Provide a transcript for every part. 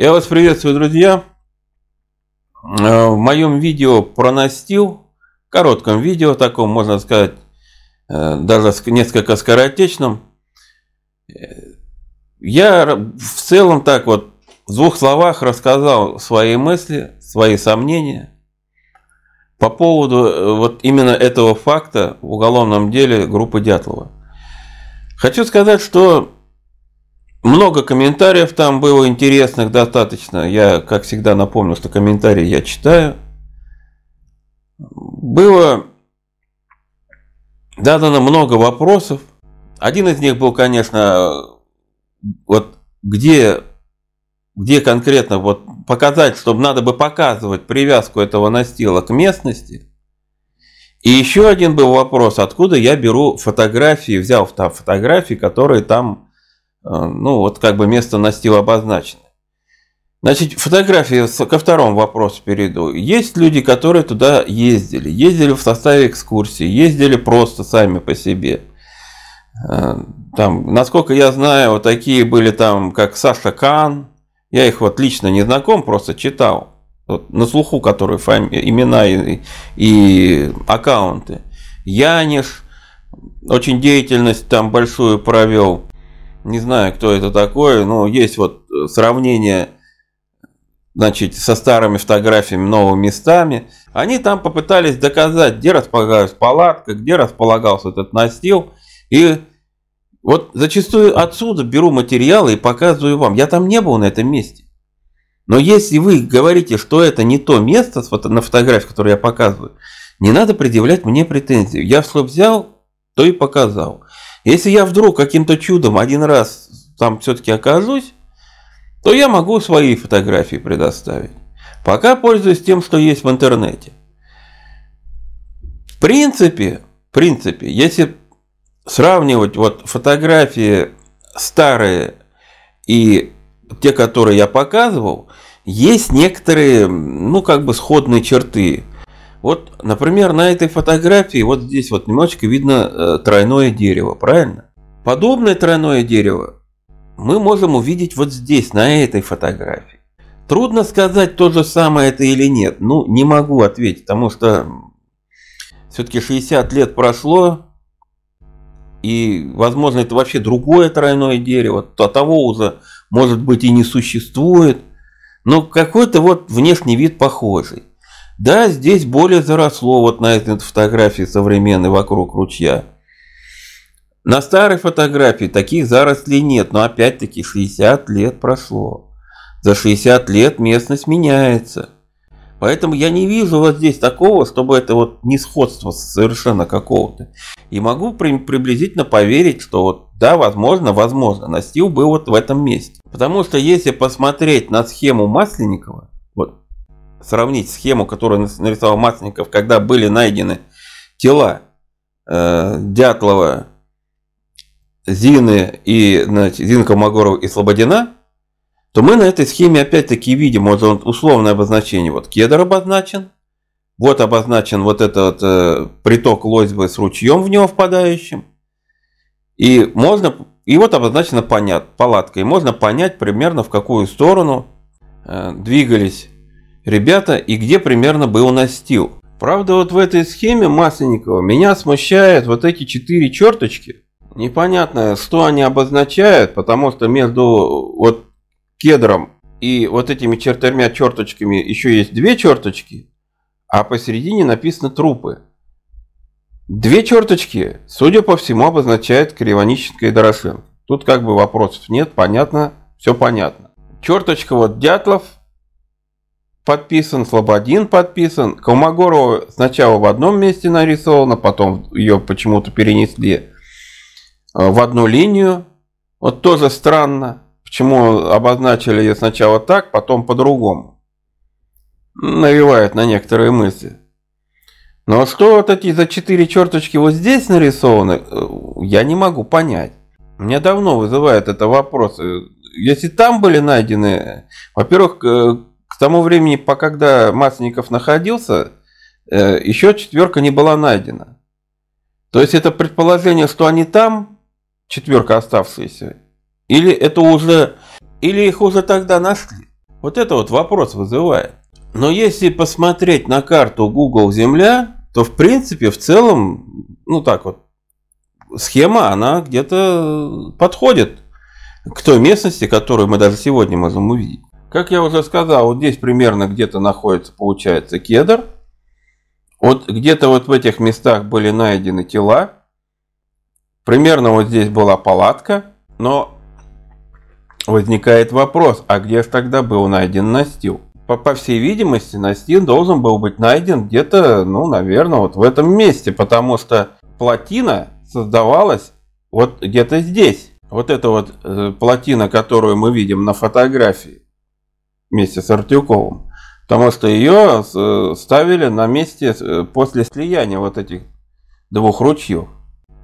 Я вас приветствую, друзья. Э, в моем видео про настил, коротком видео таком, можно сказать, э, даже несколько скоротечном, э, я в целом так вот в двух словах рассказал свои мысли, свои сомнения по поводу вот именно этого факта в уголовном деле группы Дятлова. Хочу сказать, что много комментариев там было интересных достаточно. Я, как всегда, напомню, что комментарии я читаю. Было задано много вопросов. Один из них был, конечно, вот где, где конкретно вот показать, чтобы надо бы показывать привязку этого настила к местности. И еще один был вопрос, откуда я беру фотографии, взял там фотографии, которые там ну, вот как бы место настила обозначено. Значит, фотографии ко второму вопросу перейду. Есть люди, которые туда ездили. Ездили в составе экскурсии, ездили просто сами по себе. А, там, насколько я знаю, вот такие были там, как Саша Кан. Я их вот лично не знаком, просто читал. Вот, на слуху, которые фами... имена и, и аккаунты. Яниш, очень деятельность там большую провел. Не знаю, кто это такой, но есть вот э, сравнение значит, со старыми фотографиями, новыми местами. Они там попытались доказать, где располагалась палатка, где располагался этот настил. И вот зачастую отсюда беру материалы и показываю вам. Я там не был на этом месте. Но если вы говорите, что это не то место на фотографии, которую я показываю, не надо предъявлять мне претензию. Я что взял, то и показал. Если я вдруг каким-то чудом один раз там все-таки окажусь, то я могу свои фотографии предоставить. Пока пользуюсь тем, что есть в интернете. В принципе, в принципе, если сравнивать вот фотографии старые и те, которые я показывал, есть некоторые, ну, как бы сходные черты. Вот, например, на этой фотографии, вот здесь вот немножечко видно э, тройное дерево, правильно? Подобное тройное дерево мы можем увидеть вот здесь, на этой фотографии. Трудно сказать, то же самое это или нет. Ну, не могу ответить, потому что все-таки 60 лет прошло, и, возможно, это вообще другое тройное дерево, то того уже, может быть, и не существует. Но какой-то вот внешний вид похожий. Да, здесь более заросло вот на этой фотографии современной вокруг ручья. На старой фотографии таких зарослей нет, но опять-таки 60 лет прошло. За 60 лет местность меняется. Поэтому я не вижу вот здесь такого, чтобы это вот не сходство совершенно какого-то. И могу при, приблизительно поверить, что вот да, возможно, возможно, настил был вот в этом месте. Потому что если посмотреть на схему Масленникова, сравнить схему, которую нарисовал Масленников, когда были найдены тела э, Дятлова, Зины и значит, Зины Колмогорова и Слободина, то мы на этой схеме опять-таки видим вот условное обозначение. Вот кедр обозначен, вот обозначен вот этот э, приток Лозьбы с ручьем в него впадающим. И можно, и вот обозначена понят, палатка. И можно понять примерно в какую сторону э, двигались ребята и где примерно был настил. Правда, вот в этой схеме Масленникова меня смущают вот эти четыре черточки. Непонятно, что они обозначают, потому что между вот кедром и вот этими четырьмя черточками еще есть две черточки, а посередине написано трупы. Две черточки, судя по всему, обозначают Кривонищенко и Дорошенко. Тут как бы вопросов нет, понятно, все понятно. Черточка вот Дятлов, подписан, Слободин подписан. Колмогорова сначала в одном месте нарисована, потом ее почему-то перенесли э, в одну линию. Вот тоже странно, почему обозначили ее сначала так, потом по-другому. Навевает на некоторые мысли. Но что вот эти за четыре черточки вот здесь нарисованы, э, я не могу понять. Меня давно вызывает это вопрос. Если там были найдены, во-первых, э, тому времени, по когда Масленников находился, э, еще четверка не была найдена. То есть это предположение, что они там, четверка оставшиеся, или это уже, или их уже тогда нашли. Вот это вот вопрос вызывает. Но если посмотреть на карту Google Земля, то в принципе в целом, ну так вот, схема, она где-то подходит к той местности, которую мы даже сегодня можем увидеть. Как я уже сказал, вот здесь примерно где-то находится, получается, кедр. Вот где-то вот в этих местах были найдены тела. Примерно вот здесь была палатка. Но возникает вопрос, а где же тогда был найден настил? По, по всей видимости, настил должен был быть найден где-то, ну, наверное, вот в этом месте, потому что плотина создавалась вот где-то здесь. Вот эта вот э, плотина, которую мы видим на фотографии вместе с Артюковым, потому что ее э, ставили на месте э, после слияния вот этих двух ручьев.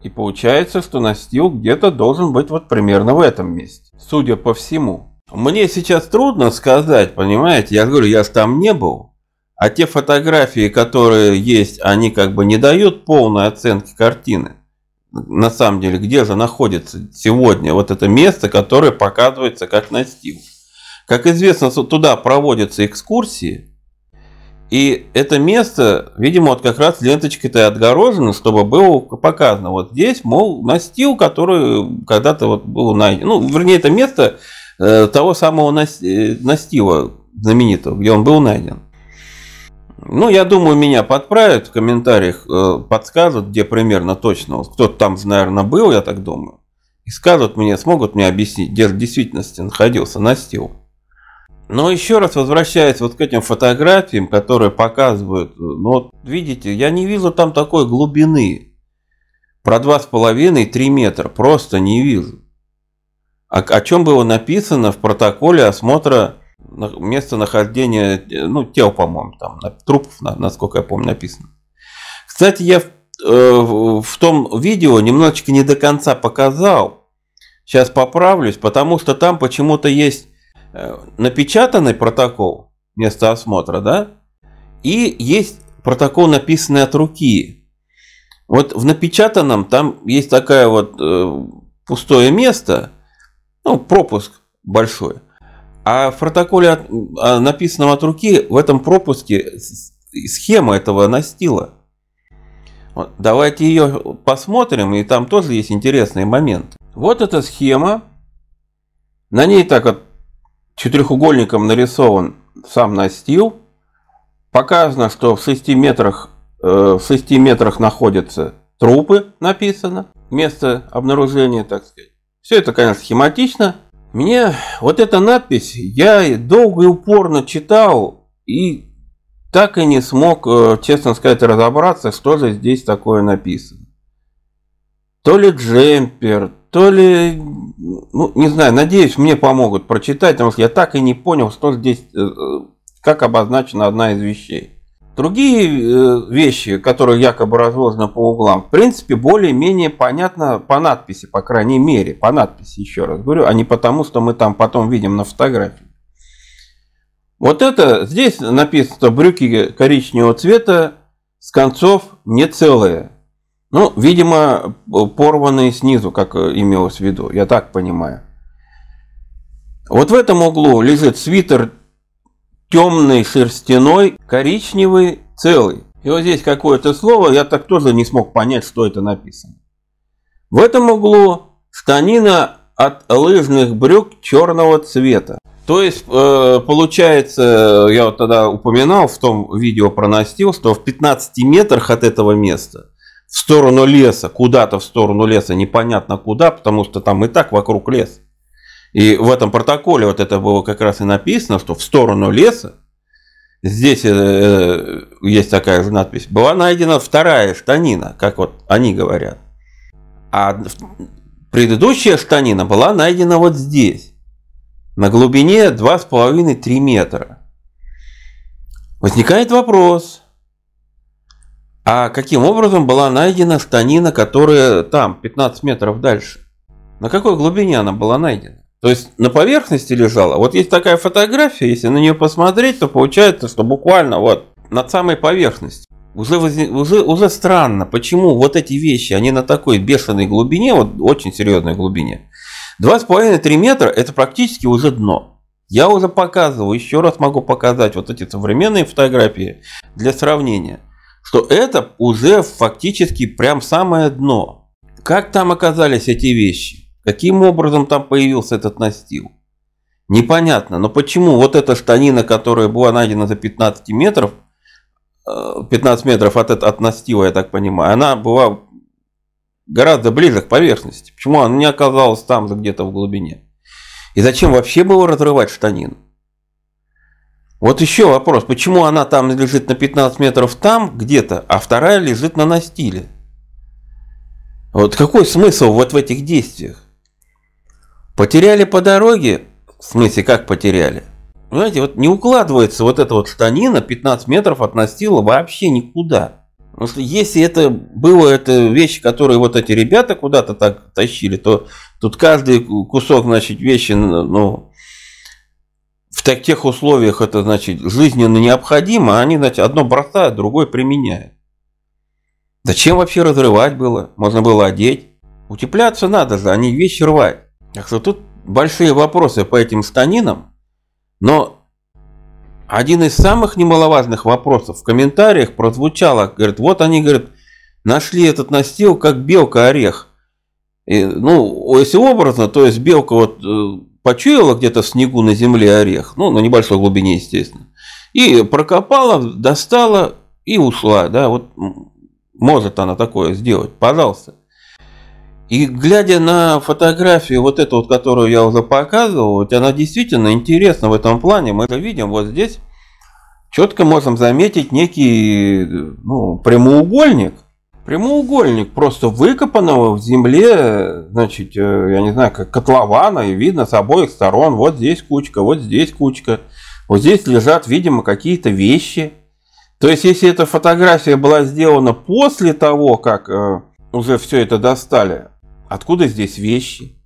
И получается, что настил где-то должен быть вот примерно в этом месте, судя по всему. Мне сейчас трудно сказать, понимаете, я говорю, я там не был. А те фотографии, которые есть, они как бы не дают полной оценки картины на самом деле, где же находится сегодня вот это место, которое показывается как настил. Как известно, туда проводятся экскурсии, и это место, видимо, вот как раз ленточкой-то отгорожено, чтобы было показано. Вот здесь, мол, настил, который когда-то вот был найден. Ну, вернее, это место э, того самого э, настила знаменитого, где он был найден. Ну, я думаю, меня подправят в комментариях, э, подскажут, где примерно точно. Кто-то там, наверное, был, я так думаю. И скажут мне, смогут мне объяснить, где в действительности находился настил. Но еще раз возвращаясь вот к этим фотографиям, которые показывают, ну вот видите, я не вижу там такой глубины. Про 2,5-3 метра просто не вижу. О, о чем было написано в протоколе осмотра местонахождения, ну, тел, по-моему, там, трупов, насколько я помню, написано. Кстати, я в, э, в том видео немножечко не до конца показал. Сейчас поправлюсь, потому что там почему-то есть э, напечатанный протокол места осмотра, да, и есть протокол, написанный от руки. Вот в напечатанном там есть такая вот э, пустое место, ну, пропуск большой. А в протоколе, от, а, написанном от руки, в этом пропуске схема этого настила. Вот, давайте ее посмотрим, и там тоже есть интересный момент. Вот эта схема. На ней так вот четырехугольником нарисован сам настил. Показано, что в 6 метрах, э, в 6 метрах находятся трупы, написано. Место обнаружения, так сказать. Все это, конечно, схематично. Мне вот эта надпись, я долго и упорно читал и так и не смог, э, честно сказать, разобраться, что же здесь такое написано. То ли джемпер, то ли, ну, не знаю, надеюсь, мне помогут прочитать, потому что я так и не понял, что здесь, э, как обозначена одна из вещей. Другие э, вещи, которые якобы разложены по углам, в принципе, более-менее понятно по надписи, по крайней мере, по надписи, еще раз говорю, а не потому, что мы там потом видим на фотографии. Вот это, здесь написано брюки коричневого цвета, с концов не целые. Ну, видимо, порванные снизу, как имелось в виду, я так понимаю. Вот в этом углу лежит свитер темный, шерстяной, коричневый, целый. И вот здесь какое-то слово, я так тоже не смог понять, что это написано. В этом углу штанина от лыжных брюк черного цвета. То есть, э, получается, я вот тогда упоминал в том видео про настил, что в 15 метрах от этого места, в сторону леса, куда-то в сторону леса, непонятно куда, потому что там и так вокруг лес. И в этом протоколе вот это было как раз и написано, что в сторону леса, здесь э, есть такая же надпись, была найдена вторая штанина, как вот они говорят. А предыдущая штанина была найдена вот здесь, на глубине 2,5-3 метра. Возникает вопрос, а каким образом была найдена штанина, которая там, 15 метров дальше? На какой глубине она была найдена? То есть на поверхности лежала. Вот есть такая фотография, если на нее посмотреть, то получается, что буквально вот над самой поверхностью. Уже, уже, уже странно, почему вот эти вещи, они на такой бешеной глубине, вот очень серьезной глубине. 2,5-3 метра это практически уже дно. Я уже показывал, еще раз могу показать вот эти современные фотографии для сравнения, что это уже фактически прям самое дно. Как там оказались эти вещи? Каким образом там появился этот настил? Непонятно, но почему вот эта штанина, которая была найдена за 15 метров, 15 э, метров от, от настила, я так понимаю, она была гораздо ближе к поверхности. Почему она не оказалась там где-то в глубине? И зачем вообще было разрывать штанину? Вот еще вопрос, почему она там лежит на 15 метров там где-то, а вторая лежит на настиле? Вот какой смысл вот в этих действиях? Потеряли по дороге? В смысле, как потеряли? Знаете, вот не укладывается вот эта вот штанина 15 метров от настила вообще никуда. Если это было это вещи, которые вот эти ребята куда-то так тащили, то тут каждый кусок, значит, вещи, ну, в тех условиях это, значит, жизненно необходимо, а они, значит, одно бросают, другое применяют. Зачем вообще разрывать было? Можно было одеть. Утепляться надо же, а не вещи рвать. Так что тут большие вопросы по этим станинам. Но один из самых немаловажных вопросов в комментариях прозвучало, говорит, вот они, говорят, нашли этот настил как белка орех. И, ну, если образно, то есть белка вот э, почуяла где-то в снегу на земле орех, ну, на небольшой глубине, естественно, и прокопала, достала и ушла, да, вот может она такое сделать, пожалуйста. И глядя на фотографию, вот эту вот, которую я уже показывал, вот она действительно интересна в этом плане. Мы видим вот здесь, четко можем заметить некий ну, прямоугольник. Прямоугольник просто выкопанного в земле, значит, э, я не знаю, как котлована, и видно с обоих сторон, вот здесь кучка, вот здесь кучка. Вот здесь лежат, видимо, какие-то вещи. То есть, если эта фотография была сделана после того, как э, уже все это достали, Откуда здесь вещи?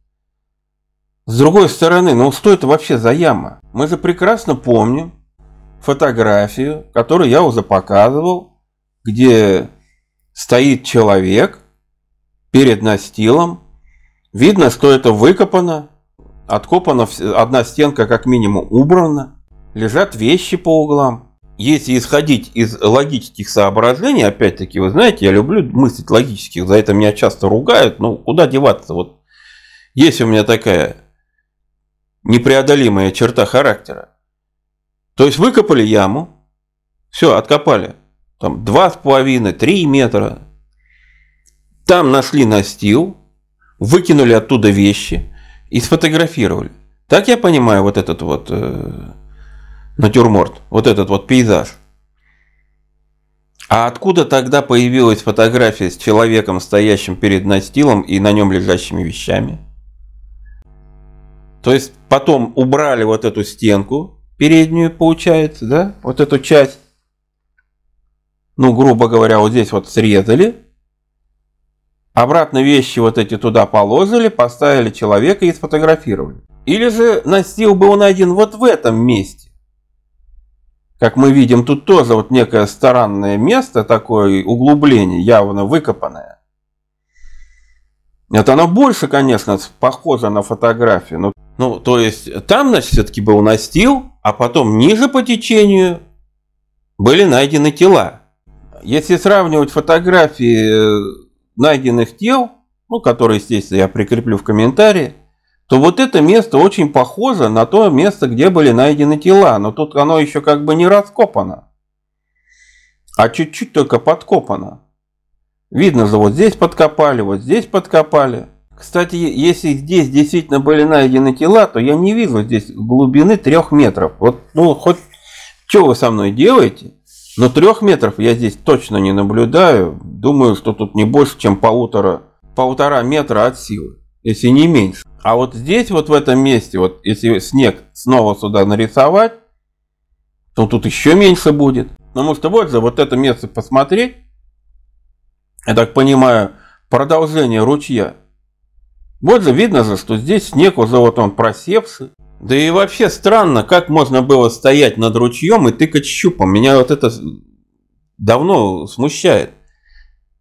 С другой стороны, ну что это вообще за яма? Мы же прекрасно помним фотографию, которую я уже показывал, где стоит человек перед настилом. Видно, что это выкопано, откопана одна стенка как минимум убрана, лежат вещи по углам если исходить из логических соображений, опять-таки, вы знаете, я люблю мыслить логических, за это меня часто ругают, ну куда деваться, вот есть у меня такая непреодолимая черта характера. То есть выкопали яму, все, откопали, там 2,5-3 метра, там нашли настил, выкинули оттуда вещи и сфотографировали. Так я понимаю вот этот вот э, натюрморт, вот этот вот пейзаж. А откуда тогда появилась фотография с человеком, стоящим перед настилом и на нем лежащими вещами? То есть потом убрали вот эту стенку переднюю, получается, да? Вот эту часть. Ну, грубо говоря, вот здесь вот срезали. Обратно вещи вот эти туда положили, поставили человека и сфотографировали. Или же настил был найден вот в этом месте. Как мы видим, тут тоже вот некое странное место, такое углубление, явно выкопанное. Это оно больше, конечно, похоже на фотографию. Но, ну, то есть, там, значит, все-таки был настил, а потом ниже по течению были найдены тела. Если сравнивать фотографии э, найденных тел, ну, которые, естественно, я прикреплю в комментарии, то вот это место очень похоже на то место, где были найдены тела, но тут оно еще как бы не раскопано, а чуть-чуть только подкопано. Видно же, вот здесь подкопали, вот здесь подкопали. Кстати, если здесь действительно были найдены тела, то я не вижу здесь глубины трех метров. Вот, ну, хоть что вы со мной делаете, но трех метров я здесь точно не наблюдаю. Думаю, что тут не больше, чем полутора, полтора метра от силы, если не меньше. А вот здесь, вот в этом месте, вот если снег снова сюда нарисовать, то тут еще меньше будет. Потому что вот же вот это место посмотреть, я так понимаю, продолжение ручья. Вот же видно же, что здесь снег уже вот он просевший. Да и вообще странно, как можно было стоять над ручьем и тыкать щупом. Меня вот это давно смущает.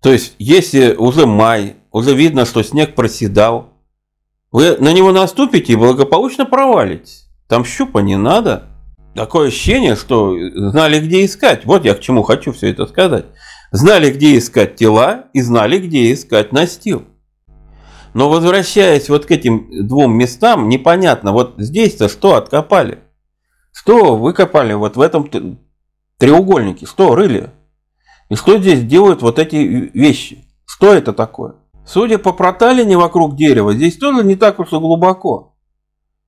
То есть, если уже май, уже видно, что снег проседал, вы на него наступите и благополучно провалитесь. Там щупа не надо. Такое ощущение, что знали, где искать. Вот я к чему хочу все это сказать. Знали, где искать тела и знали, где искать настил. Но возвращаясь вот к этим двум местам, непонятно, вот здесь-то что откопали? Что выкопали вот в этом треугольнике? Что рыли? И что здесь делают вот эти вещи? Что это такое? Судя по проталине вокруг дерева, здесь тоже не так уж и глубоко.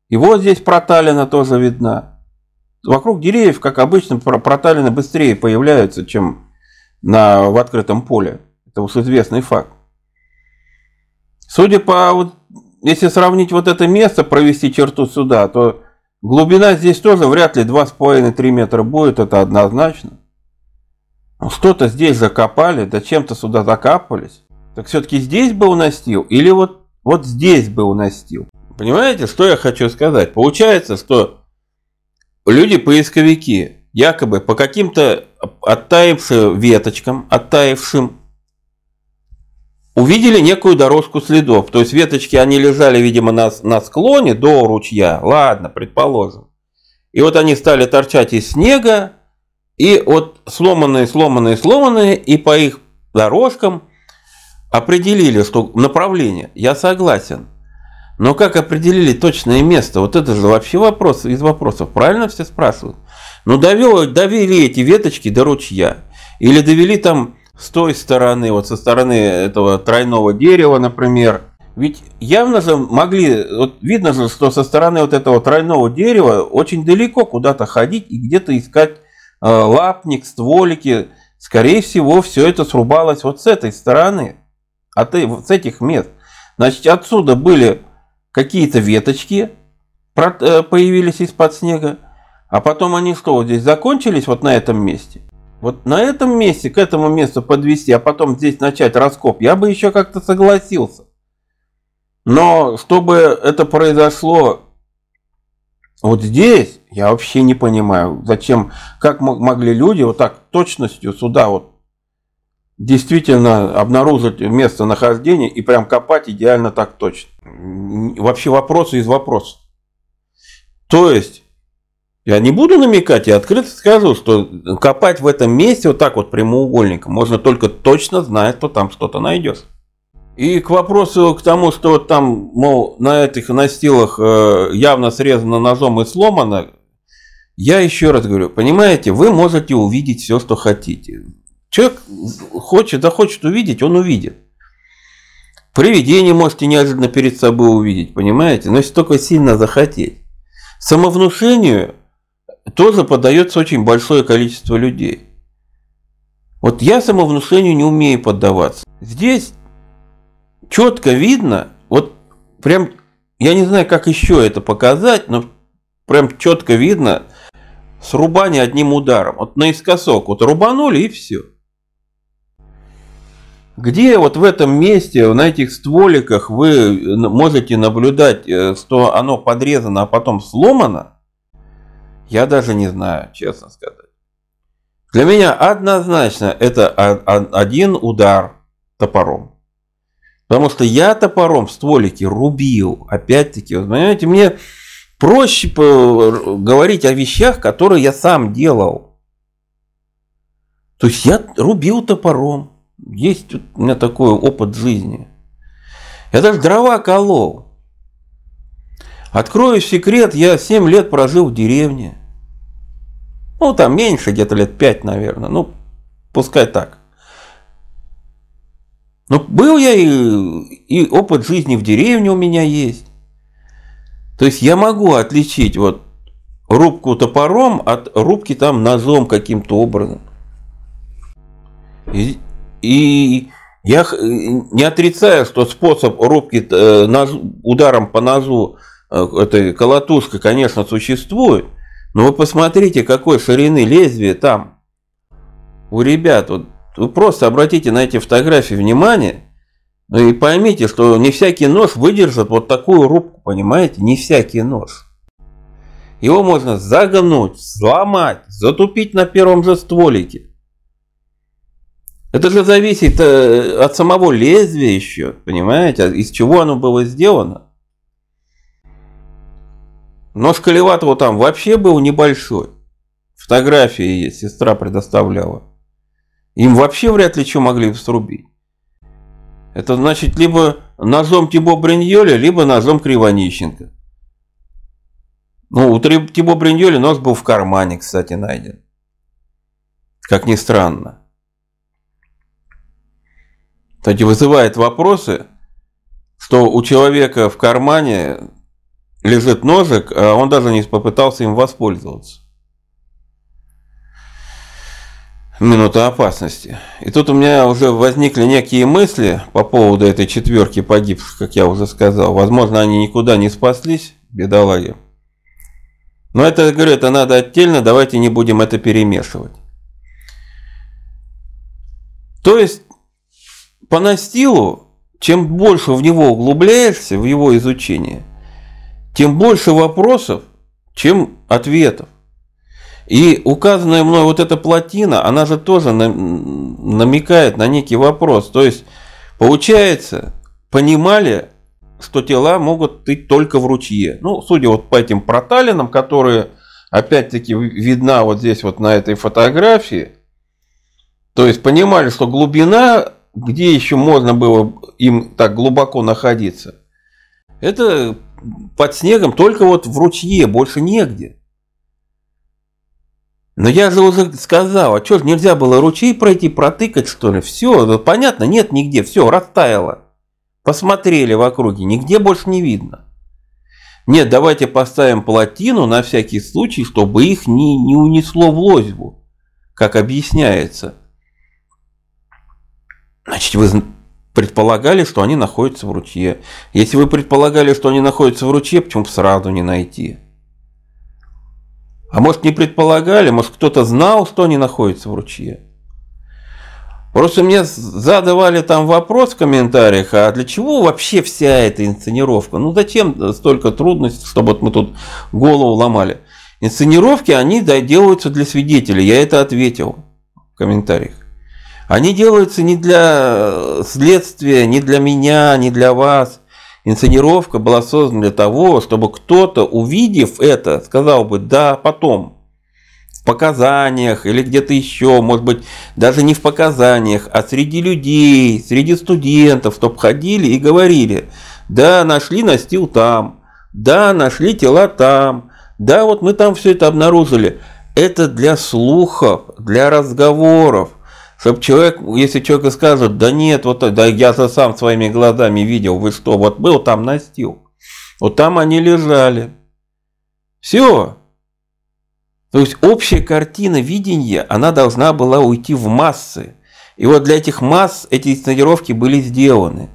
И вот здесь проталина тоже видна. Вокруг деревьев, как обычно, проталины быстрее появляются, чем на, в открытом поле. Это уж известный факт. Судя по, вот, если сравнить вот это место, провести черту сюда, то глубина здесь тоже вряд ли 2,5-3 метра будет, это однозначно. Что-то здесь закопали, да чем-то сюда закапывались. Так все-таки здесь был настил или вот, вот здесь был настил? Понимаете, что я хочу сказать? Получается, что люди-поисковики якобы по каким-то оттаившим веточкам, оттаившим, увидели некую дорожку следов. То есть веточки, они лежали, видимо, на, на склоне до ручья. Ладно, предположим. И вот они стали торчать из снега, и вот сломанные, сломанные, сломанные, и по их дорожкам определили, что направление, я согласен. Но как определили точное место? Вот это же вообще вопрос из вопросов. Правильно все спрашивают? Ну, довел, довели эти веточки до ручья. Или довели там с той стороны, вот со стороны этого тройного дерева, например. Ведь явно же могли, вот видно же, что со стороны вот этого тройного дерева очень далеко куда-то ходить и где-то искать э, лапник, стволики. Скорее всего, все это срубалось вот с этой стороны от, с этих мест. Значит, отсюда были какие-то веточки, э, появились из-под снега, а потом они что, вот здесь закончились вот на этом месте? Вот на этом месте, к этому месту подвести, а потом здесь начать раскоп, я бы еще как-то согласился. Но чтобы это произошло вот здесь, я вообще не понимаю, зачем, как могли люди вот так точностью сюда вот действительно обнаружить местонахождение и прям копать идеально так точно. Вообще вопросы из вопросов. То есть, я не буду намекать, я открыто скажу, что копать в этом месте вот так вот прямоугольником можно только точно зная, что там что-то найдешь. И к вопросу к тому, что там, мол, на этих настилах э, явно срезано ножом и сломано, я еще раз говорю, понимаете, вы можете увидеть все, что хотите. Человек хочет, да хочет увидеть, он увидит. Привидение можете неожиданно перед собой увидеть, понимаете? Но если только сильно захотеть. Самовнушению тоже поддается очень большое количество людей. Вот я самовнушению не умею поддаваться. Здесь четко видно, вот прям, я не знаю, как еще это показать, но прям четко видно срубание одним ударом. Вот наискосок, вот рубанули и все. Где вот в этом месте, на этих стволиках вы можете наблюдать, э, что оно подрезано, а потом сломано, я даже не знаю, честно сказать. Для меня однозначно это один удар топором. Потому что я топором стволики рубил. Опять-таки, вы понимаете, мне проще говорить о вещах, которые я сам делал. То есть я рубил топором. Есть у меня такой опыт жизни. Я даже дрова колол. Открою секрет, я 7 лет прожил в деревне. Ну, там меньше, где-то лет 5, наверное. Ну, пускай так. Но был я и, и опыт жизни в деревне у меня есть. То есть я могу отличить вот рубку топором от рубки там ножом каким-то образом. И и я не отрицаю, что способ рубки э, ударом по ножу э, этой колотушкой, конечно, существует. Но вы посмотрите, какой ширины лезвия там у ребят. Вот вы просто обратите на эти фотографии внимание ну и поймите, что не всякий нож выдержит вот такую рубку, понимаете? Не всякий нож. Его можно загнуть, сломать, затупить на первом же стволике. Это же зависит э, от самого лезвия еще, понимаете, из чего оно было сделано. Нож Колеватова там вообще был небольшой. Фотографии есть, сестра предоставляла. Им вообще вряд ли что могли срубить. Это значит либо ножом Тибо Бриньоля, либо ножом Кривонищенко. Ну, у Тибо Бриньоли нож был в кармане, кстати, найден. Как ни странно. Кстати, вызывает вопросы, что у человека в кармане лежит ножик, а он даже не попытался им воспользоваться. Минута опасности. И тут у меня уже возникли некие мысли по поводу этой четверки погибших, как я уже сказал. Возможно, они никуда не спаслись, бедолаги. Но это, говорю, это надо отдельно, давайте не будем это перемешивать. То есть, по настилу, чем больше в него углубляешься, в его изучение, тем больше вопросов, чем ответов. И указанная мной вот эта плотина, она же тоже намекает на некий вопрос. То есть, получается, понимали, что тела могут быть только в ручье. Ну, судя вот по этим проталинам, которые опять-таки видна вот здесь вот на этой фотографии, то есть понимали, что глубина, где еще можно было им так глубоко находиться, это под снегом только вот в ручье, больше негде. Но я же уже сказал, а что ж нельзя было ручей пройти, протыкать что ли? Все, понятно, нет нигде, все, растаяло. Посмотрели в округе, нигде больше не видно. Нет, давайте поставим плотину на всякий случай, чтобы их не, не унесло в лозьбу, как объясняется. Значит, вы предполагали, что они находятся в ручье. Если вы предполагали, что они находятся в ручье, почему сразу не найти? А может не предполагали, может кто-то знал, что они находятся в ручье. Просто мне задавали там вопрос в комментариях, а для чего вообще вся эта инсценировка? Ну зачем столько трудностей, чтобы вот мы тут голову ломали? Инсценировки, они делаются для свидетелей, я это ответил в комментариях. Они делаются не для следствия, не для меня, не для вас. Инсценировка была создана для того, чтобы кто-то, увидев это, сказал бы, да, потом, в показаниях или где-то еще, может быть, даже не в показаниях, а среди людей, среди студентов, чтобы ходили и говорили, да, нашли настил там, да, нашли тела там, да, вот мы там все это обнаружили. Это для слухов, для разговоров. Чтобы человек, если человек скажет, да нет, вот да я же сам своими глазами видел, вы что, вот был там настил. Вот там они лежали. Все. То есть общая картина видения, она должна была уйти в массы. И вот для этих масс эти инсценировки были сделаны.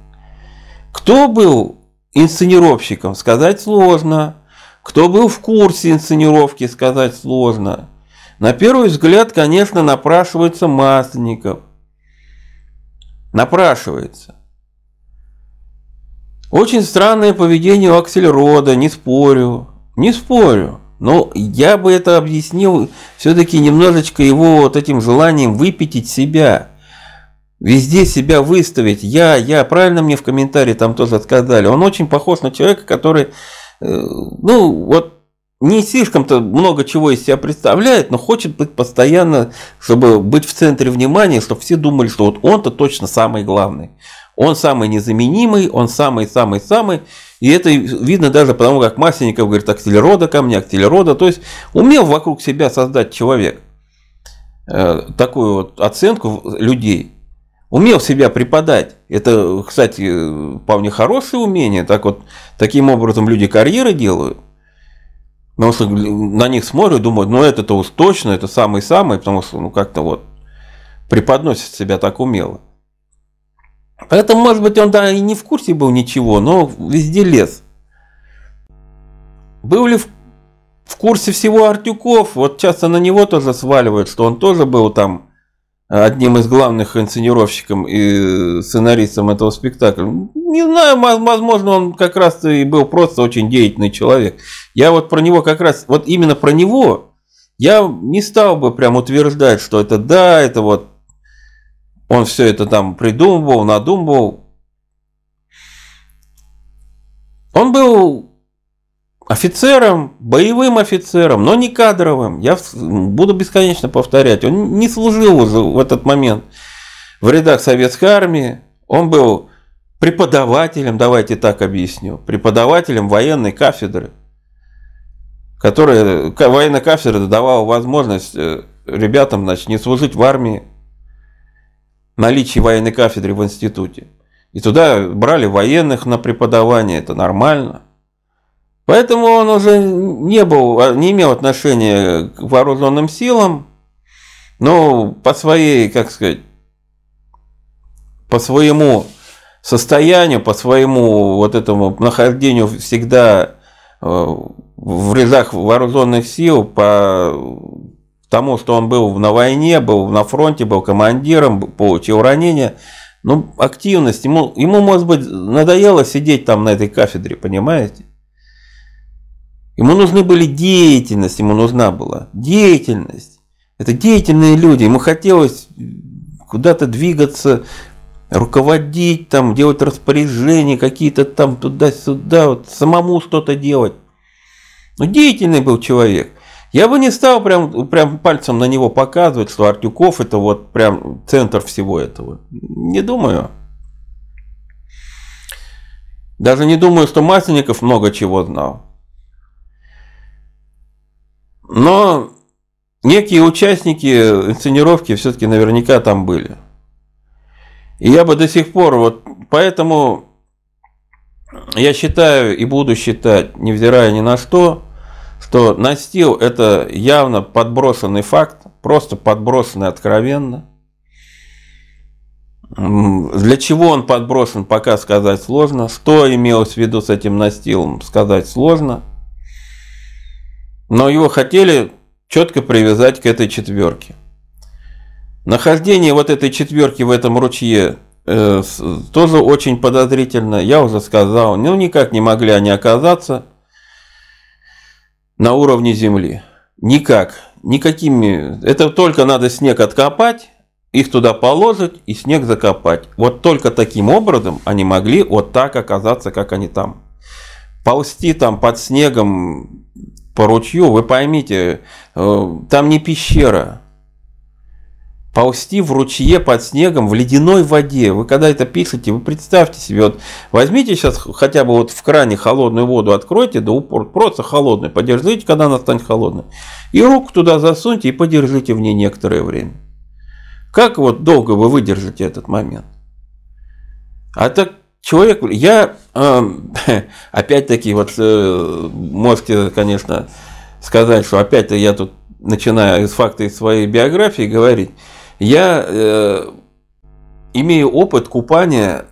Кто был инсценировщиком, сказать сложно. Кто был в курсе инсценировки, сказать сложно. На первый взгляд, конечно, напрашивается Масленников. Напрашивается. Очень странное поведение у Аксельрода, не спорю. Не спорю. Но я бы это объяснил все-таки немножечко его вот этим желанием выпятить себя. Везде себя выставить. Я, я, правильно мне в комментарии там тоже сказали. Он очень похож на человека, который, э, ну, вот не слишком-то много чего из себя представляет, но хочет быть постоянно, чтобы быть в центре внимания, чтобы все думали, что вот он-то точно самый главный. Он самый незаменимый, он самый-самый-самый. И это видно даже потому, как Масленников говорит, акселерода ко мне, акселерода. То есть умел вокруг себя создать человек э, такую вот оценку людей. Умел себя преподать. Это, кстати, вполне хорошее умение. Так вот, таким образом люди карьеры делают. Потому что на них смотрят, думают, ну это-то уж точно, это самый-самый, потому что ну как-то вот преподносит себя так умело. Поэтому, может быть, он да и не в курсе был ничего, но везде лез. Был ли в, в курсе всего Артюков? Вот часто на него тоже сваливают, что он тоже был там одним из главных инсценировщиков и сценаристом этого спектакля. Не знаю, возможно, он как раз и был просто очень деятельный человек. Я вот про него как раз, вот именно про него, я не стал бы прям утверждать, что это да, это вот он все это там придумывал, надумывал. Он был офицером, боевым офицером, но не кадровым. Я буду бесконечно повторять. Он не служил уже в этот момент в рядах советской армии. Он был преподавателем, давайте так объясню, преподавателем военной кафедры, которая, военная кафедра давала возможность э, ребятам значит, не служить в армии, наличие военной кафедры в институте. И туда брали военных на преподавание, это нормально. Поэтому он уже не, был, не имел отношения к вооруженным силам, но по своей, как сказать, по своему состоянию, по своему вот этому нахождению всегда э, в рядах вооруженных сил, по тому, что он был на войне, был на фронте, был командиром, получил ранение, ну, активность, ему, ему, может быть, надоело сидеть там на этой кафедре, понимаете? Ему нужны были деятельность, ему нужна была деятельность. Это деятельные люди, ему хотелось куда-то двигаться, руководить, там, делать распоряжения какие-то там туда-сюда, вот, самому что-то делать. Ну, деятельный был человек. Я бы не стал прям, прям пальцем на него показывать, что Артюков это вот прям центр всего этого. Не думаю. Даже не думаю, что Масленников много чего знал. Но некие участники инсценировки все-таки наверняка там были. И я бы до сих пор, вот поэтому я считаю и буду считать, невзирая ни на что, что настил это явно подбросанный факт, просто подбросанный откровенно. Для чего он подбросан, пока сказать сложно. Что имелось в виду с этим настилом, сказать сложно. Но его хотели четко привязать к этой четверке. Нахождение вот этой четверки в этом ручье э, тоже очень подозрительно. Я уже сказал, ну никак не могли они оказаться на уровне земли. Никак. Никакими. Это только надо снег откопать, их туда положить и снег закопать. Вот только таким образом они могли вот так оказаться, как они там. Ползти там под снегом по ручью, вы поймите, э, там не пещера ползти в ручье под снегом в ледяной воде. Вы когда это пишете, вы представьте себе, вот возьмите сейчас хотя бы вот в кране холодную воду откройте, да упор, просто холодную, подержите, когда она станет холодной, и руку туда засуньте и подержите в ней некоторое время. Как вот долго вы выдержите этот момент? А так человек, я э, опять-таки вот э, можете, конечно, сказать, что опять-то я тут начинаю из факта из своей биографии говорить. Я э, имею опыт купания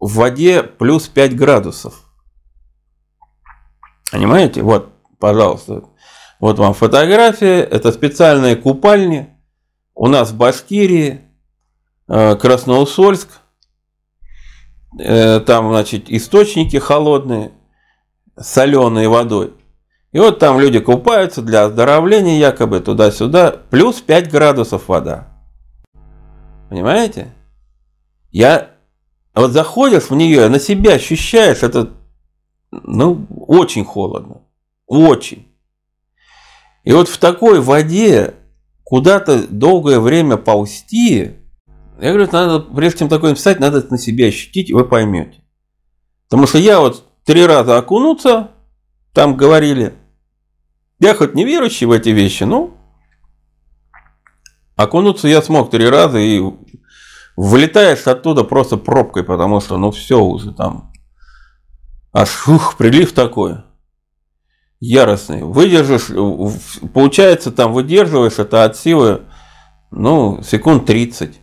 в воде плюс 5 градусов. Понимаете? Вот, пожалуйста. Вот вам фотография. Это специальные купальни. У нас в Башкирии, э, Красноусольск. Э, там, значит, источники холодные, соленой водой. И вот там люди купаются для оздоровления якобы туда-сюда. Плюс 5 градусов вода. Понимаете? Я... Вот заходишь в нее, на себя ощущаешь, это ну, очень холодно. Очень. И вот в такой воде куда-то долгое время ползти, я говорю, надо, прежде чем такое написать, надо на себя ощутить, и вы поймете. Потому что я вот три раза окунуться, там говорили, я хоть не верующий в эти вещи, но окунуться я смог три раза и вылетаешь оттуда просто пробкой, потому что ну все уже там аж ух, прилив такой яростный. Выдержишь, получается там выдерживаешь это от силы, ну, секунд 30,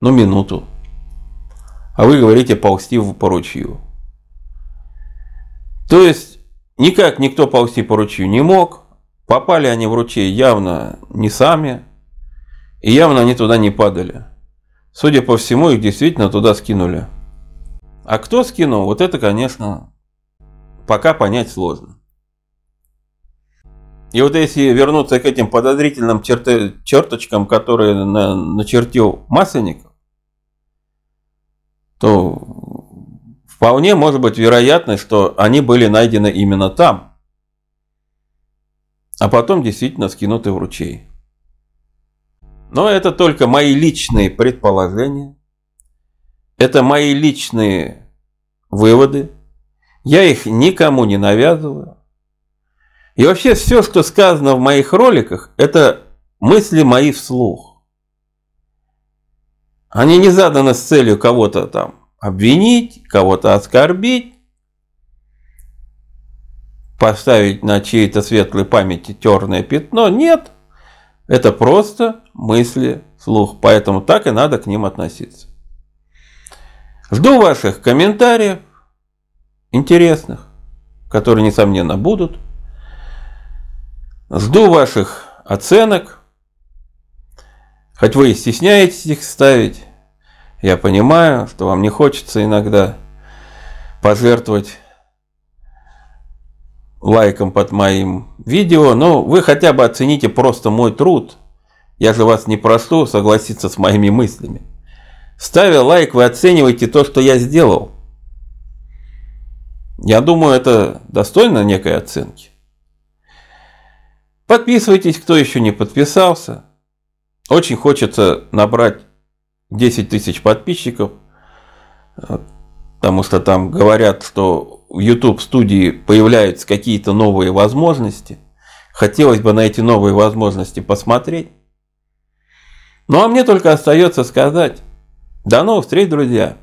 ну, минуту. А вы говорите ползти по ручью. То есть, Никак никто ползти по ручью не мог. Попали они в ручей явно не сами. И явно они туда не падали. Судя по всему, их действительно туда скинули. А кто скинул, вот это, конечно, пока понять сложно. И вот если вернуться к этим подозрительным черты, черточкам, которые на, начертил Масленников, то вполне может быть вероятность, что они были найдены именно там, а потом действительно скинуты в ручей. Но это только мои личные предположения, это мои личные выводы, я их никому не навязываю. И вообще все, что сказано в моих роликах, это мысли мои вслух. Они не заданы с целью кого-то там обвинить, кого-то оскорбить, поставить на чьей-то светлой памяти черное пятно. Нет, это просто мысли вслух, поэтому так и надо к ним относиться. Жду ваших комментариев, интересных, которые, несомненно, будут. Жду ваших оценок. Хоть вы и стесняетесь их ставить, я понимаю, что вам не хочется иногда пожертвовать лайком под моим видео, но вы хотя бы оцените просто мой труд. Я же вас не прошу согласиться с моими мыслями. Ставя лайк, вы оцениваете то, что я сделал. Я думаю, это достойно некой оценки. Подписывайтесь, кто еще не подписался. Очень хочется набрать 10 тысяч подписчиков, потому что там говорят, что в YouTube студии появляются какие-то новые возможности. Хотелось бы на эти новые возможности посмотреть. Ну а мне только остается сказать, до новых встреч, друзья!